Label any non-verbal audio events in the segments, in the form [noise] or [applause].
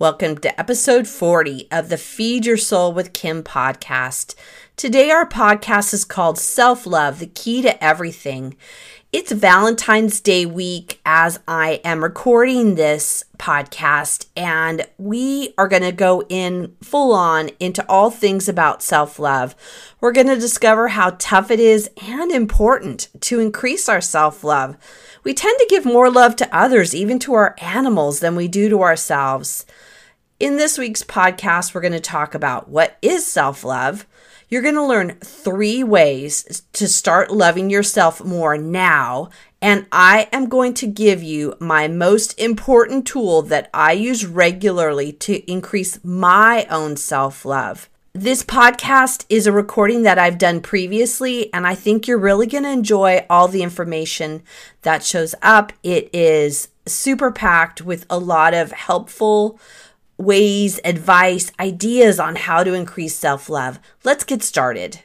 Welcome to episode 40 of the Feed Your Soul with Kim podcast. Today, our podcast is called Self Love, the Key to Everything. It's Valentine's Day week as I am recording this podcast, and we are going to go in full on into all things about self love. We're going to discover how tough it is and important to increase our self love. We tend to give more love to others, even to our animals, than we do to ourselves. In this week's podcast, we're going to talk about what is self love. You're going to learn three ways to start loving yourself more now. And I am going to give you my most important tool that I use regularly to increase my own self love. This podcast is a recording that I've done previously, and I think you're really going to enjoy all the information that shows up. It is super packed with a lot of helpful ways, advice, ideas on how to increase self love. Let's get started.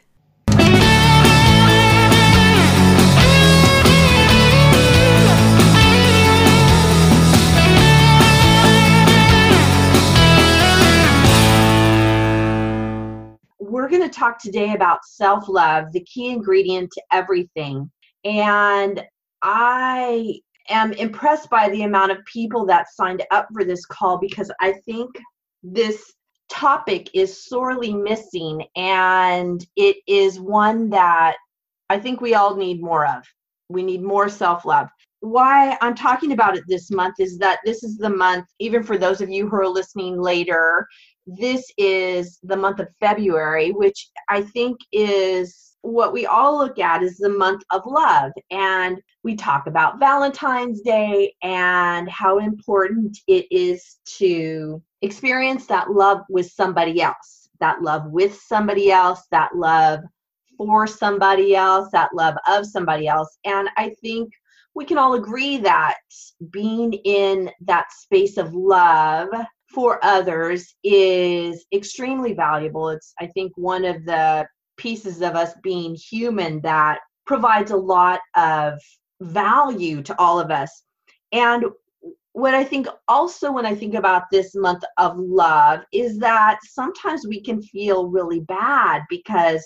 We're going to talk today about self love, the key ingredient to everything. And I am impressed by the amount of people that signed up for this call because I think this topic is sorely missing and it is one that I think we all need more of. We need more self love. Why I'm talking about it this month is that this is the month, even for those of you who are listening later, this is the month of February, which I think is what we all look at is the month of love. And we talk about Valentine's Day and how important it is to experience that love with somebody else, that love with somebody else, that love for somebody else, that love of somebody else. And I think we can all agree that being in that space of love for others is extremely valuable. It's, I think, one of the pieces of us being human that provides a lot of value to all of us. And what I think also when I think about this month of love is that sometimes we can feel really bad because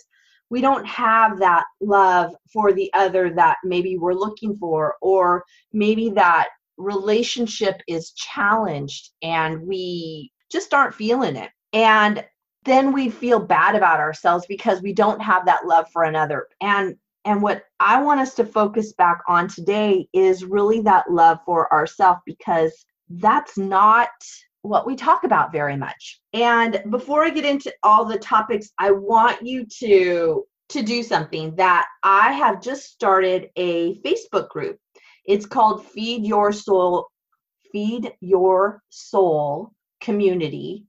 we don't have that love for the other that maybe we're looking for, or maybe that relationship is challenged and we just aren't feeling it. And then we feel bad about ourselves because we don't have that love for another. And and what i want us to focus back on today is really that love for ourselves because that's not what we talk about very much. And before i get into all the topics i want you to to do something that i have just started a facebook group. It's called feed your soul feed your soul community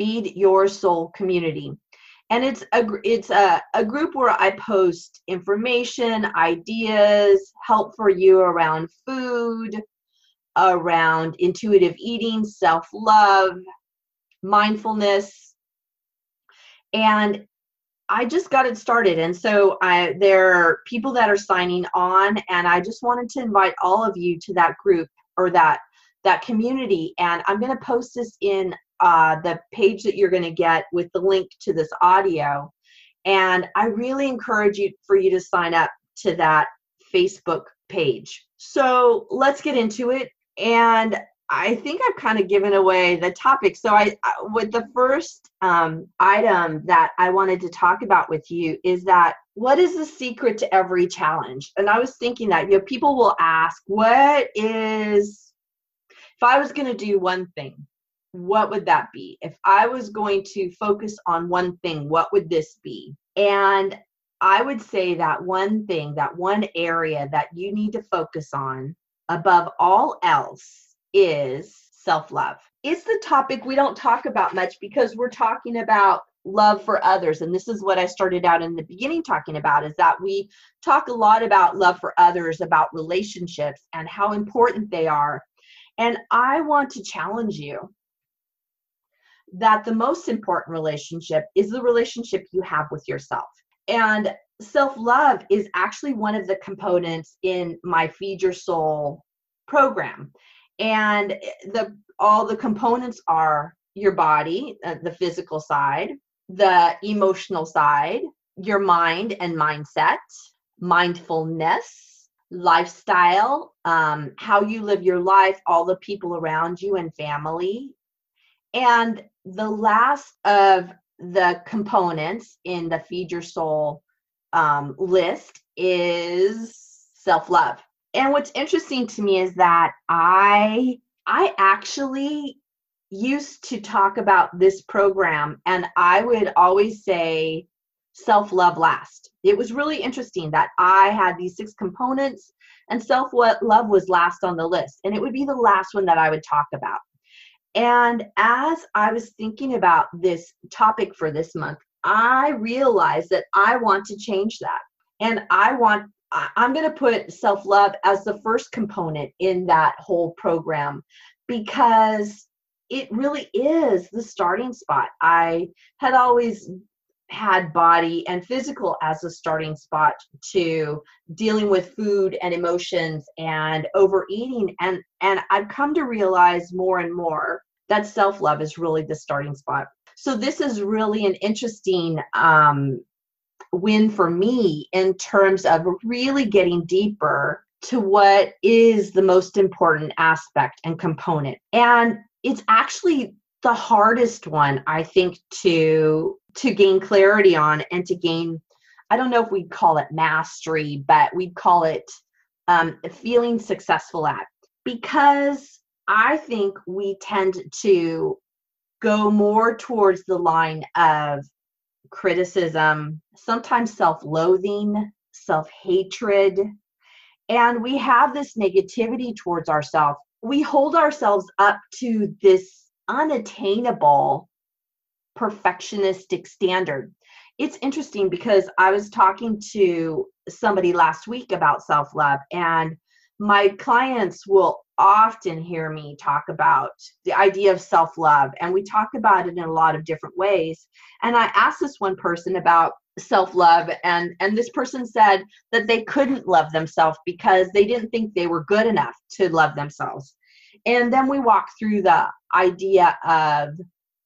Feed Your Soul community. And it's a it's a, a group where I post information, ideas, help for you around food, around intuitive eating, self-love, mindfulness. And I just got it started. And so I there are people that are signing on and I just wanted to invite all of you to that group or that that community and i'm going to post this in uh, the page that you're going to get with the link to this audio. And I really encourage you for you to sign up to that Facebook page. So let's get into it. And I think I've kind of given away the topic. So I, with the first um, item that I wanted to talk about with you is that what is the secret to every challenge? And I was thinking that you know people will ask, what is if I was going to do one thing, what would that be? If I was going to focus on one thing, what would this be? And I would say that one thing, that one area that you need to focus on above all else is self love. It's the topic we don't talk about much because we're talking about love for others. And this is what I started out in the beginning talking about is that we talk a lot about love for others, about relationships and how important they are. And I want to challenge you that the most important relationship is the relationship you have with yourself. And self love is actually one of the components in my Feed Your Soul program. And the all the components are your body, uh, the physical side, the emotional side, your mind and mindset, mindfulness, lifestyle, um, how you live your life, all the people around you and family. And the last of the components in the Feed Your Soul um, list is self love. And what's interesting to me is that I I actually used to talk about this program and I would always say self love last. It was really interesting that I had these six components and self love was last on the list. And it would be the last one that I would talk about. And as I was thinking about this topic for this month, I realized that I want to change that. And I want, I'm going to put self love as the first component in that whole program because it really is the starting spot. I had always had body and physical as a starting spot to dealing with food and emotions and overeating and and I've come to realize more and more that self-love is really the starting spot. So this is really an interesting um, win for me in terms of really getting deeper to what is the most important aspect and component. And it's actually the hardest one i think to to gain clarity on and to gain i don't know if we'd call it mastery but we'd call it um, feeling successful at. Because i think we tend to go more towards the line of criticism sometimes self-loathing self-hatred and we have this negativity towards ourselves. We hold ourselves up to this unattainable perfectionistic standard. It's interesting because I was talking to somebody last week about self love, and my clients will often hear me talk about the idea of self love, and we talk about it in a lot of different ways. And I asked this one person about self love, and and this person said that they couldn't love themselves because they didn't think they were good enough to love themselves. And then we walk through the idea of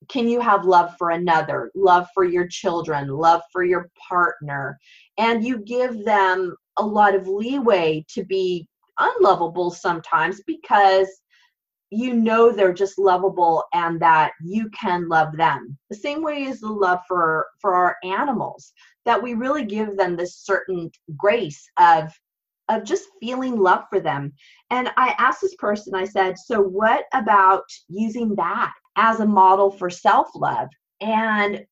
can you have love for another, love for your children, love for your partner, and you give them a lot of leeway to be unlovable sometimes because you know they're just lovable and that you can love them. The same way as the love for for our animals that we really give them this certain grace of of just feeling love for them. And I asked this person, I said, So, what about using that as a model for self love? And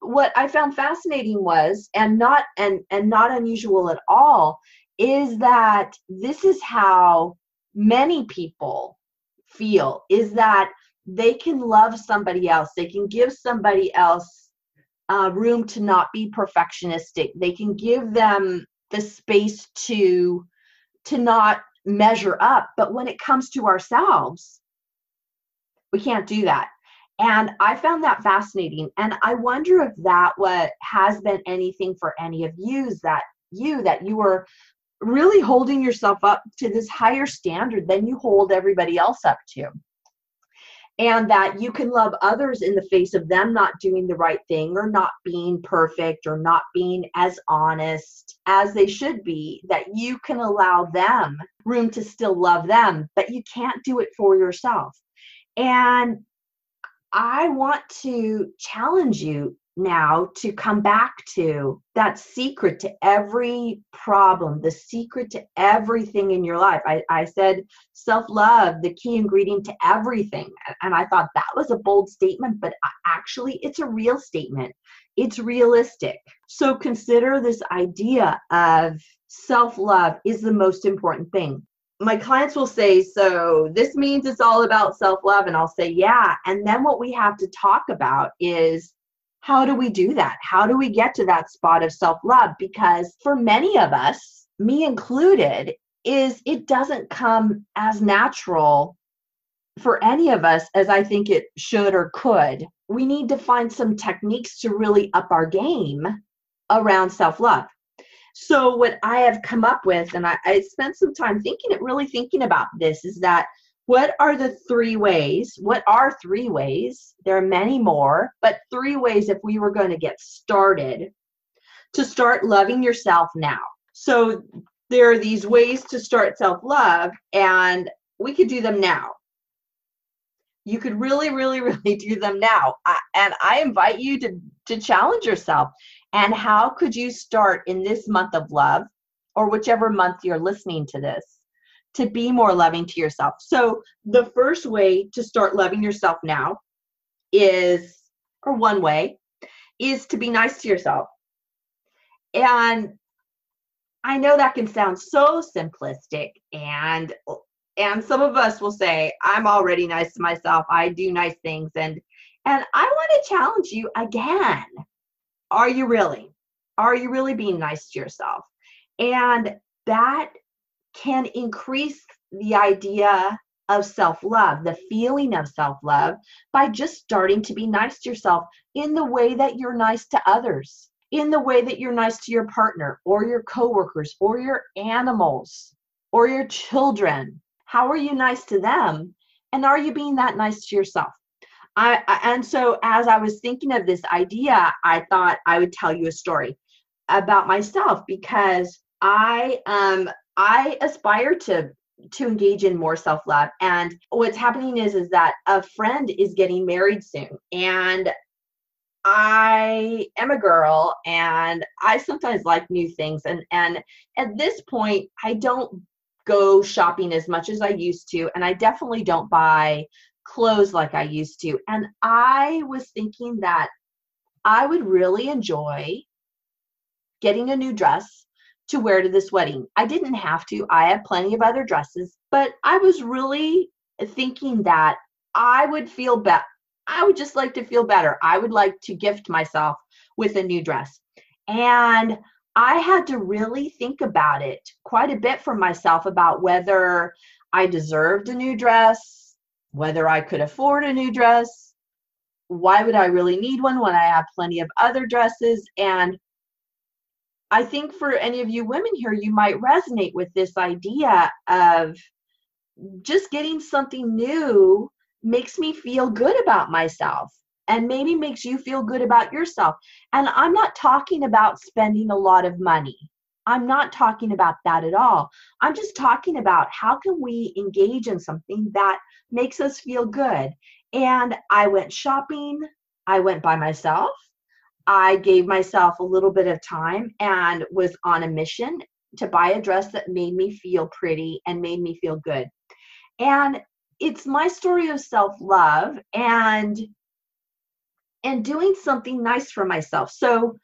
what I found fascinating was, and not and and not unusual at all, is that this is how many people feel is that they can love somebody else they can give somebody else uh, room to not be perfectionistic they can give them the space to to not measure up. But when it comes to ourselves we can't do that. And i found that fascinating. And i wonder if that what has been anything for any of you that you that you were really holding yourself up to this higher standard than you hold everybody else up to and that you can love others in the face of them not doing the right thing or not being perfect or not being as honest as they should be, that you can allow them room to still love them, but you can't do it for yourself. And I want to challenge you now to come back to that secret to every problem, the secret to everything in your life. I, I said self love, the key ingredient to everything. And I thought that was a bold statement, but uh, actually, it's a real statement. It's realistic. So consider this idea of self love is the most important thing. My clients will say, So this means it's all about self love. And I'll say, Yeah. And then what we have to talk about is how do we do that? How do we get to that spot of self love? Because for many of us, me included, is it doesn't come as natural for any of us as I think it should or could. We need to find some techniques to really up our game around self love. So, what I have come up with, and I, I spent some time thinking it, really thinking about this, is that what are the three ways? What are three ways? There are many more, but three ways if we were going to get started to start loving yourself now. So there are these ways to start self love, and we could do them now. You could really, really, [laughs] really do them now. and I invite you to, to challenge yourself. And how could you start in this month of love, or whichever month you're listening to this, to be more loving to yourself? So, the first way to start loving yourself now is, or one way, is to be nice to yourself. And I know that can sound so simplistic and and some of us will say I'm already nice to myself. I do nice things and and I want to challenge you again. Are you really? Are you really being nice to yourself? And that can increase the idea of self love, the feeling of self love, by just starting to be nice to yourself in the way that you're nice to others in the way that you're nice to your partner or your coworkers or your animals or your children. How are you nice to them? And are you being that nice to yourself? I, and so as I was thinking of this idea, I thought I would tell you a story about myself because I um I aspire to to engage in more self-love. And what's happening is is that a friend is getting married soon. And I am a girl and I sometimes like new things. And and at this point I don't go shopping as much as I used to and I definitely don't buy clothes like I used to. And I was thinking that I would really enjoy getting a new dress to wear to this wedding. I didn't have to. I have plenty of other dresses, but I was really thinking that I would feel better I would just like to feel better. I would like to gift myself with a new dress. And I had to really think about it quite a bit for myself about whether I deserved a new dress, whether I could afford a new dress, why would I really need one when I have plenty of other dresses? And I think for any of you women here, you might resonate with this idea of just getting something new makes me feel good about myself and maybe makes you feel good about yourself. And I'm not talking about spending a lot of money. I'm not talking about that at all. I'm just talking about how can we engage in something that makes us feel good. And I went shopping, I went by myself. I gave myself a little bit of time and was on a mission to buy a dress that made me feel pretty and made me feel good. And it's my story of self-love and and doing something nice for myself. So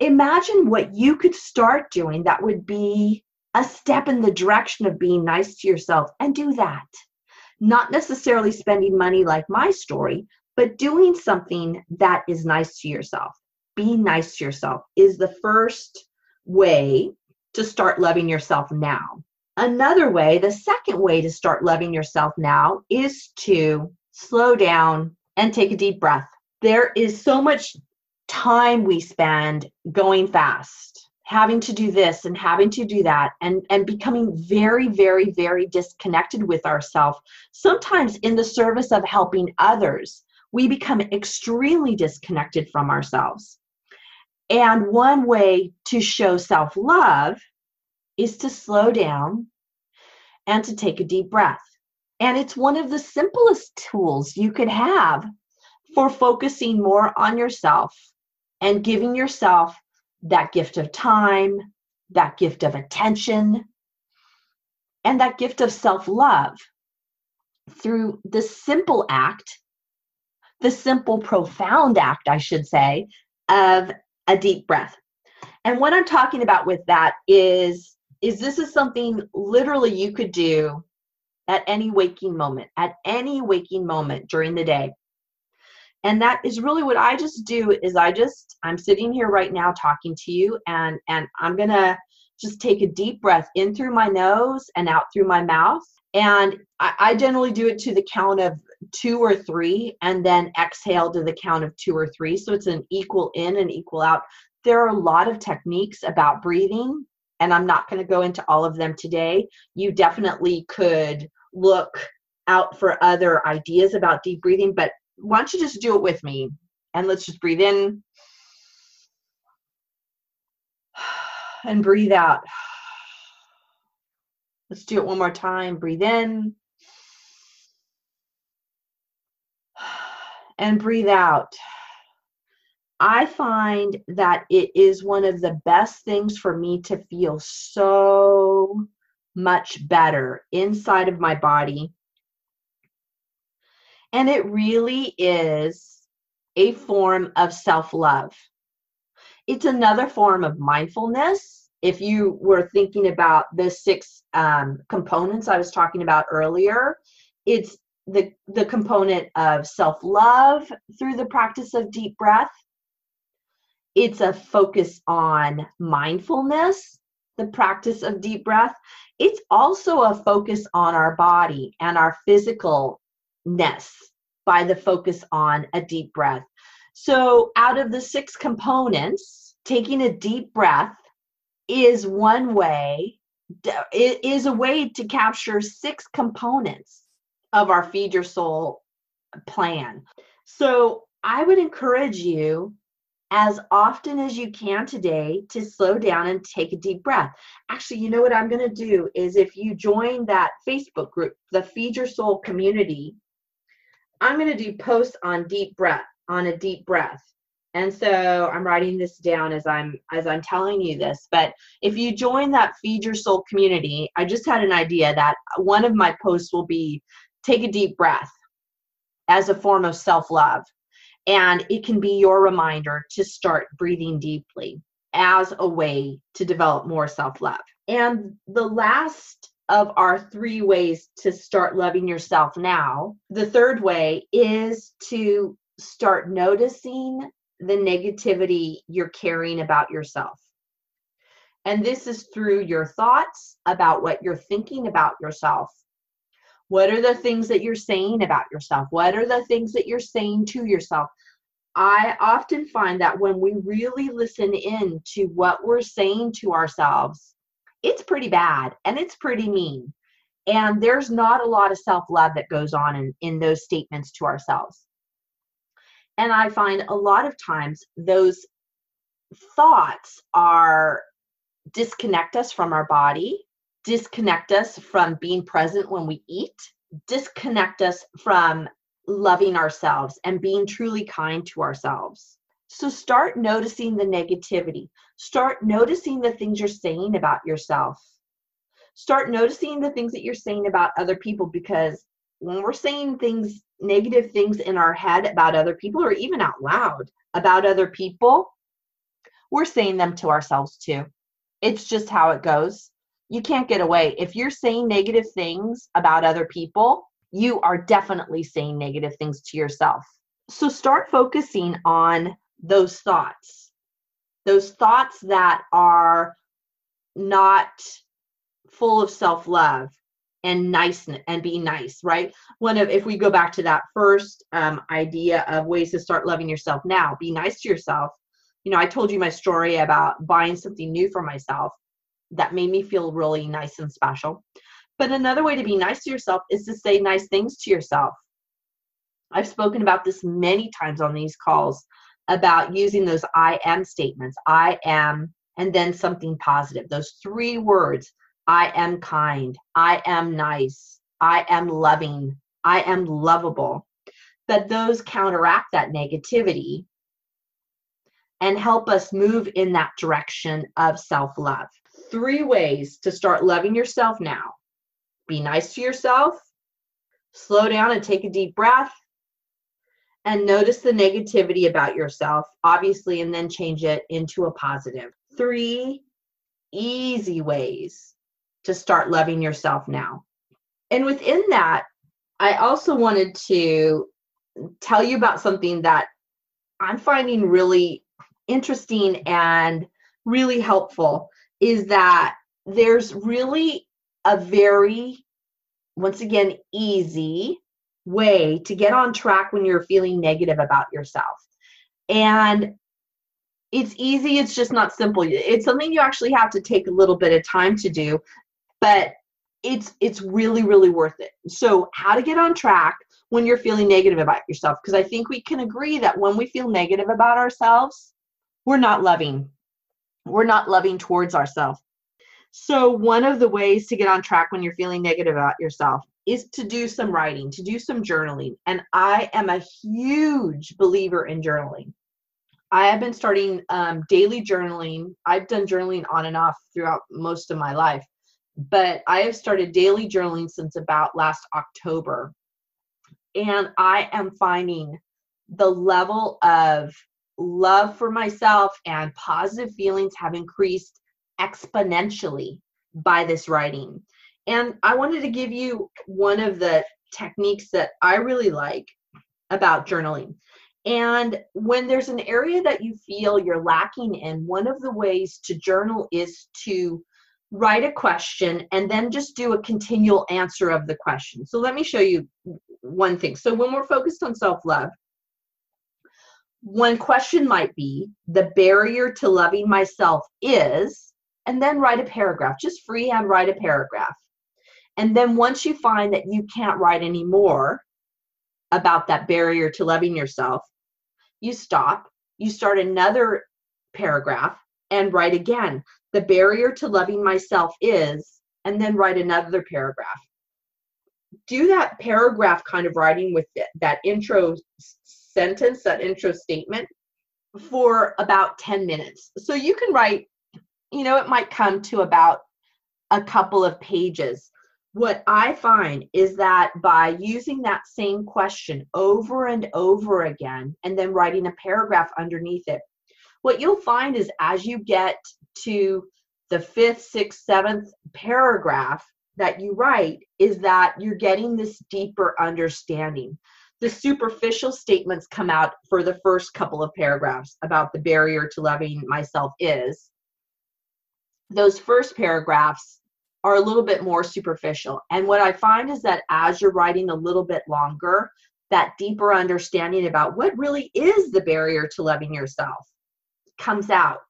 imagine what you could start doing that would be a step in the direction of being nice to yourself and do that. Not necessarily spending money like my story, but doing something that is nice to yourself. Being nice to yourself is the first way to start loving yourself now. Another way, the second way to start loving yourself now is to slow down and take a deep breath. There is so much time we spend going fast, having to do this and having to do that, and, and becoming very, very, very disconnected with ourselves. Sometimes in the service of helping others, we become extremely disconnected from ourselves. And one way to show self love is to slow down and to take a deep breath. And it's one of the simplest tools you could have for focusing more on yourself and giving yourself that gift of time, that gift of attention, and that gift of self love through the simple act, the simple, profound act, I should say, of a deep breath. And what I'm talking about with that is is this is something literally you could do at any waking moment, at any waking moment during the day. And that is really what I just do is I just I'm sitting here right now talking to you and and I'm going to just take a deep breath in through my nose and out through my mouth. And I, I generally do it to the count of two or three and then exhale to the count of two or three. So it's an equal in and equal out. There are a lot of techniques about breathing and I'm not going to go into all of them today. You definitely could look out for other ideas about deep breathing, but why don't you just do it with me? And let's just breathe in [sighs] and breathe out. [sighs] Let's do it one more time. Breathe in and breathe out. I find that it is one of the best things for me to feel so much better inside of my body. And it really is a form of self love. It's another form of mindfulness. If you were thinking about the six um, components I was talking about earlier, it's the, the component of self love through the practice of deep breath. It's a focus on mindfulness, the practice of deep breath. It's also a focus on our body and our physicalness by the focus on a deep breath. So, out of the six components, taking a deep breath is one way, it is a way to capture six components of our Feed Your Soul plan. So, I would encourage you as often as you can today to slow down and take a deep breath. Actually, you know what I'm going to do is if you join that Facebook group, the Feed Your Soul community, I'm going to do posts on deep breath on a deep breath. And so I'm writing this down as I'm as I'm telling you this. But if you join that Feed Your Soul community, I just had an idea that one of my posts will be take a deep breath as a form of self-love. And it can be your reminder to start breathing deeply as a way to develop more self-love. And the last of our three ways to start loving yourself now, the third way is to start noticing the negativity you're carrying about yourself. And this is through your thoughts about what you're thinking about yourself. What are the things that you're saying about yourself? What are the things that you're saying to yourself? I often find that when we really listen in to what we're saying to ourselves, it's pretty bad and it's pretty mean. And there's not a lot of self love that goes on in, in those statements to ourselves. And I find a lot of times those thoughts are disconnect us from our body, disconnect us from being present when we eat, disconnect us from loving ourselves and being truly kind to ourselves. So start noticing the negativity. Start noticing the things you're saying about yourself. Start noticing the things that you're saying about other people because when we're saying things, negative things in our head about other people, or even out loud about other people, we're saying them to ourselves too. It's just how it goes. You can't get away. If you're saying negative things about other people, you are definitely saying negative things to yourself. So start focusing on those thoughts, those thoughts that are not full of self love, and nice and be nice right one of if we go back to that first um, idea of ways to start loving yourself now be nice to yourself you know i told you my story about buying something new for myself that made me feel really nice and special but another way to be nice to yourself is to say nice things to yourself i've spoken about this many times on these calls about using those i am statements i am and then something positive those three words I am kind. I am nice. I am loving. I am lovable. That those counteract that negativity and help us move in that direction of self love. Three ways to start loving yourself now be nice to yourself, slow down and take a deep breath, and notice the negativity about yourself, obviously, and then change it into a positive. Three easy ways to start loving yourself now. And within that, I also wanted to tell you about something that I'm finding really interesting and really helpful is that there's really a very, once again, easy way to get on track when you're feeling negative about yourself. And it's easy, it's just not simple. It's something you actually have to take a little bit of time to do. But it's it's really really worth it so how to get on track when you're feeling negative about yourself because i think we can agree that when we feel negative about ourselves we're not loving we're not loving towards ourselves so one of the ways to get on track when you're feeling negative about yourself is to do some writing to do some journaling and i am a huge believer in journaling I have been starting um, daily journaling. I've done journaling on and off throughout most of my life but I have started daily journaling since about last October. And I am finding the level of love for myself and positive feelings have increased exponentially by this writing. And I wanted to give you one of the techniques that I really like about journaling. And when there's an area that you feel you're lacking in, one of the ways to journal is to write a question and then just do a continual answer of the question. So let me show you one thing. So when we're focused on self-love, one question might be the barrier to loving myself is, and then write a paragraph, just freehand write a paragraph. And then once you find that you can't write anymore about that barrier to loving yourself, you stop, you start another paragraph and write again the barrier to loving myself is, and then write another paragraph. Do that paragraph kind of writing with that intro sentence, that intro statement for about 10 minutes. So you can write, you know, it might come to about a couple of pages. What I find is that by using that same question over and over again and then writing a paragraph underneath it, what you'll find is as you get to the fifth, sixth, seventh paragraph that you write, is that you're getting this deeper understanding. The superficial statements come out for the first couple of paragraphs about the barrier to loving myself is. Those first paragraphs are a little bit more superficial. And what I find is that as you're writing a little bit longer, that deeper understanding about what really is the barrier to loving yourself comes out.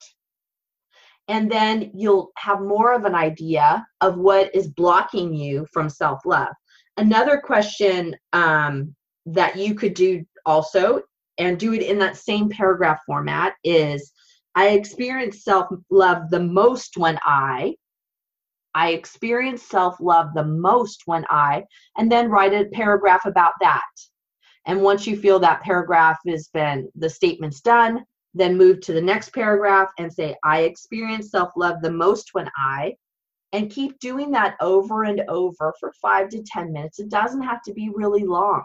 And then you'll have more of an idea of what is blocking you from self love. Another question um, that you could do also, and do it in that same paragraph format, is I experience self love the most when I. I experience self love the most when I, and then write a paragraph about that. And once you feel that paragraph has been, the statement's done, then move to the next paragraph and say, I experience self love the most when I, and keep doing that over and over for five to 10 minutes. It doesn't have to be really long.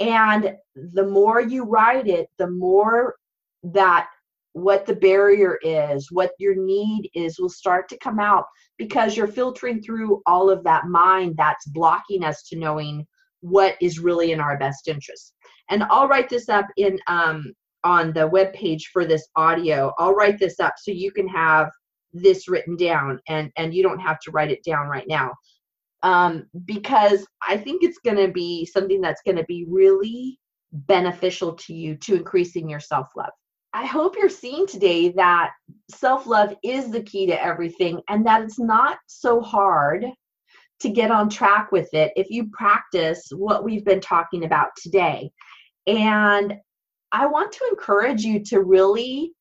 And the more you write it, the more that what the barrier is, what your need is, will start to come out because you're filtering through all of that mind that's blocking us to knowing what is really in our best interest. And I'll write this up in um, on the web page for this audio. I'll write this up so you can have this written down and and you don't have to write it down right now. Um, because I think it's going to be something that's going to be really beneficial to you to increasing your self-love. I hope you're seeing today that self-love is the key to everything and that it's not so hard to get on track with it if you practice what we've been talking about today. And I want to encourage you to really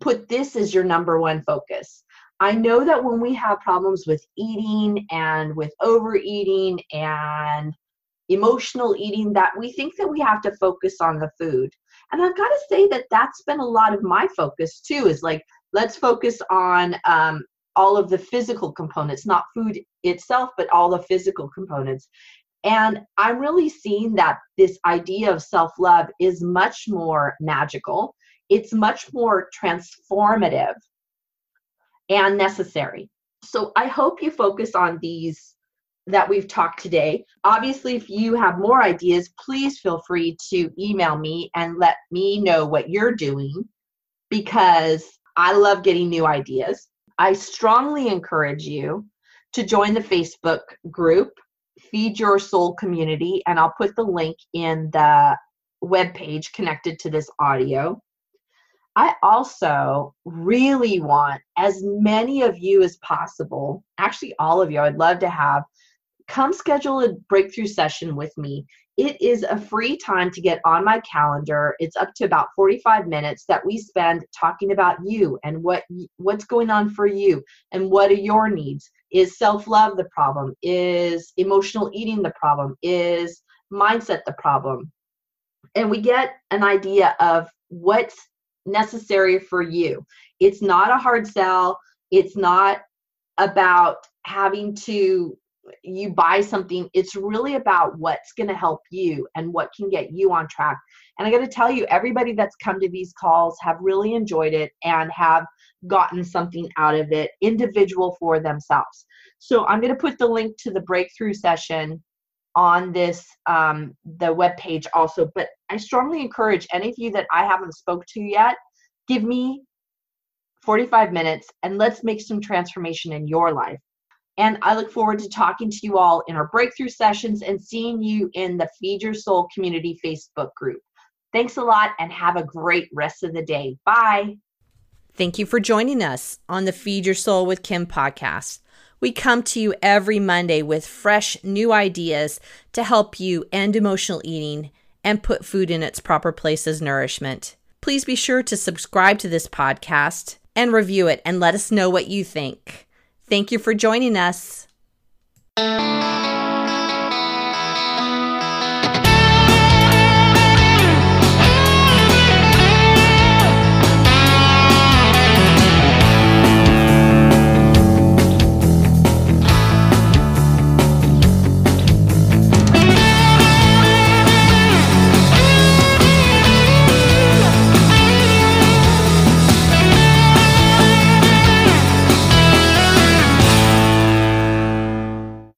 put this as your number one focus. I know that when we have problems with eating and with overeating and emotional eating that we think that we have to focus on the food. And I've got to say that that's been a lot of my focus too is like let's focus on um, all of the physical components, not food itself, but all the physical components. And I'm really seeing that this idea of self love is much more magical, it's much more transformative and necessary. So I hope you focus on these that we've talked today. Obviously, if you have more ideas, please feel free to email me and let me know what you're doing because I love getting new ideas. I strongly encourage you to join the Facebook group Feed Your Soul community, and I'll put the link in the web page connected to this audio. I also really want as many of you as possible, actually, all of you, I'd love to have come schedule a breakthrough session with me. It is a free time to get on my calendar. It's up to about 45 minutes that we spend talking about you and what what's going on for you and what are your needs. Is self-love the problem? Is emotional eating the problem? Is mindset the problem? And we get an idea of what's necessary for you. It's not a hard sell. It's not about having to you buy something it's really about what's going to help you and what can get you on track and i got to tell you everybody that's come to these calls have really enjoyed it and have gotten something out of it individual for themselves so i'm going to put the link to the breakthrough session on this um, the web page also but i strongly encourage any of you that i haven't spoke to yet give me 45 minutes and let's make some transformation in your life and I look forward to talking to you all in our breakthrough sessions and seeing you in the Feed Your Soul Community Facebook group. Thanks a lot and have a great rest of the day. Bye. Thank you for joining us on the Feed Your Soul with Kim podcast. We come to you every Monday with fresh new ideas to help you end emotional eating and put food in its proper place as nourishment. Please be sure to subscribe to this podcast and review it and let us know what you think. Thank you for joining us.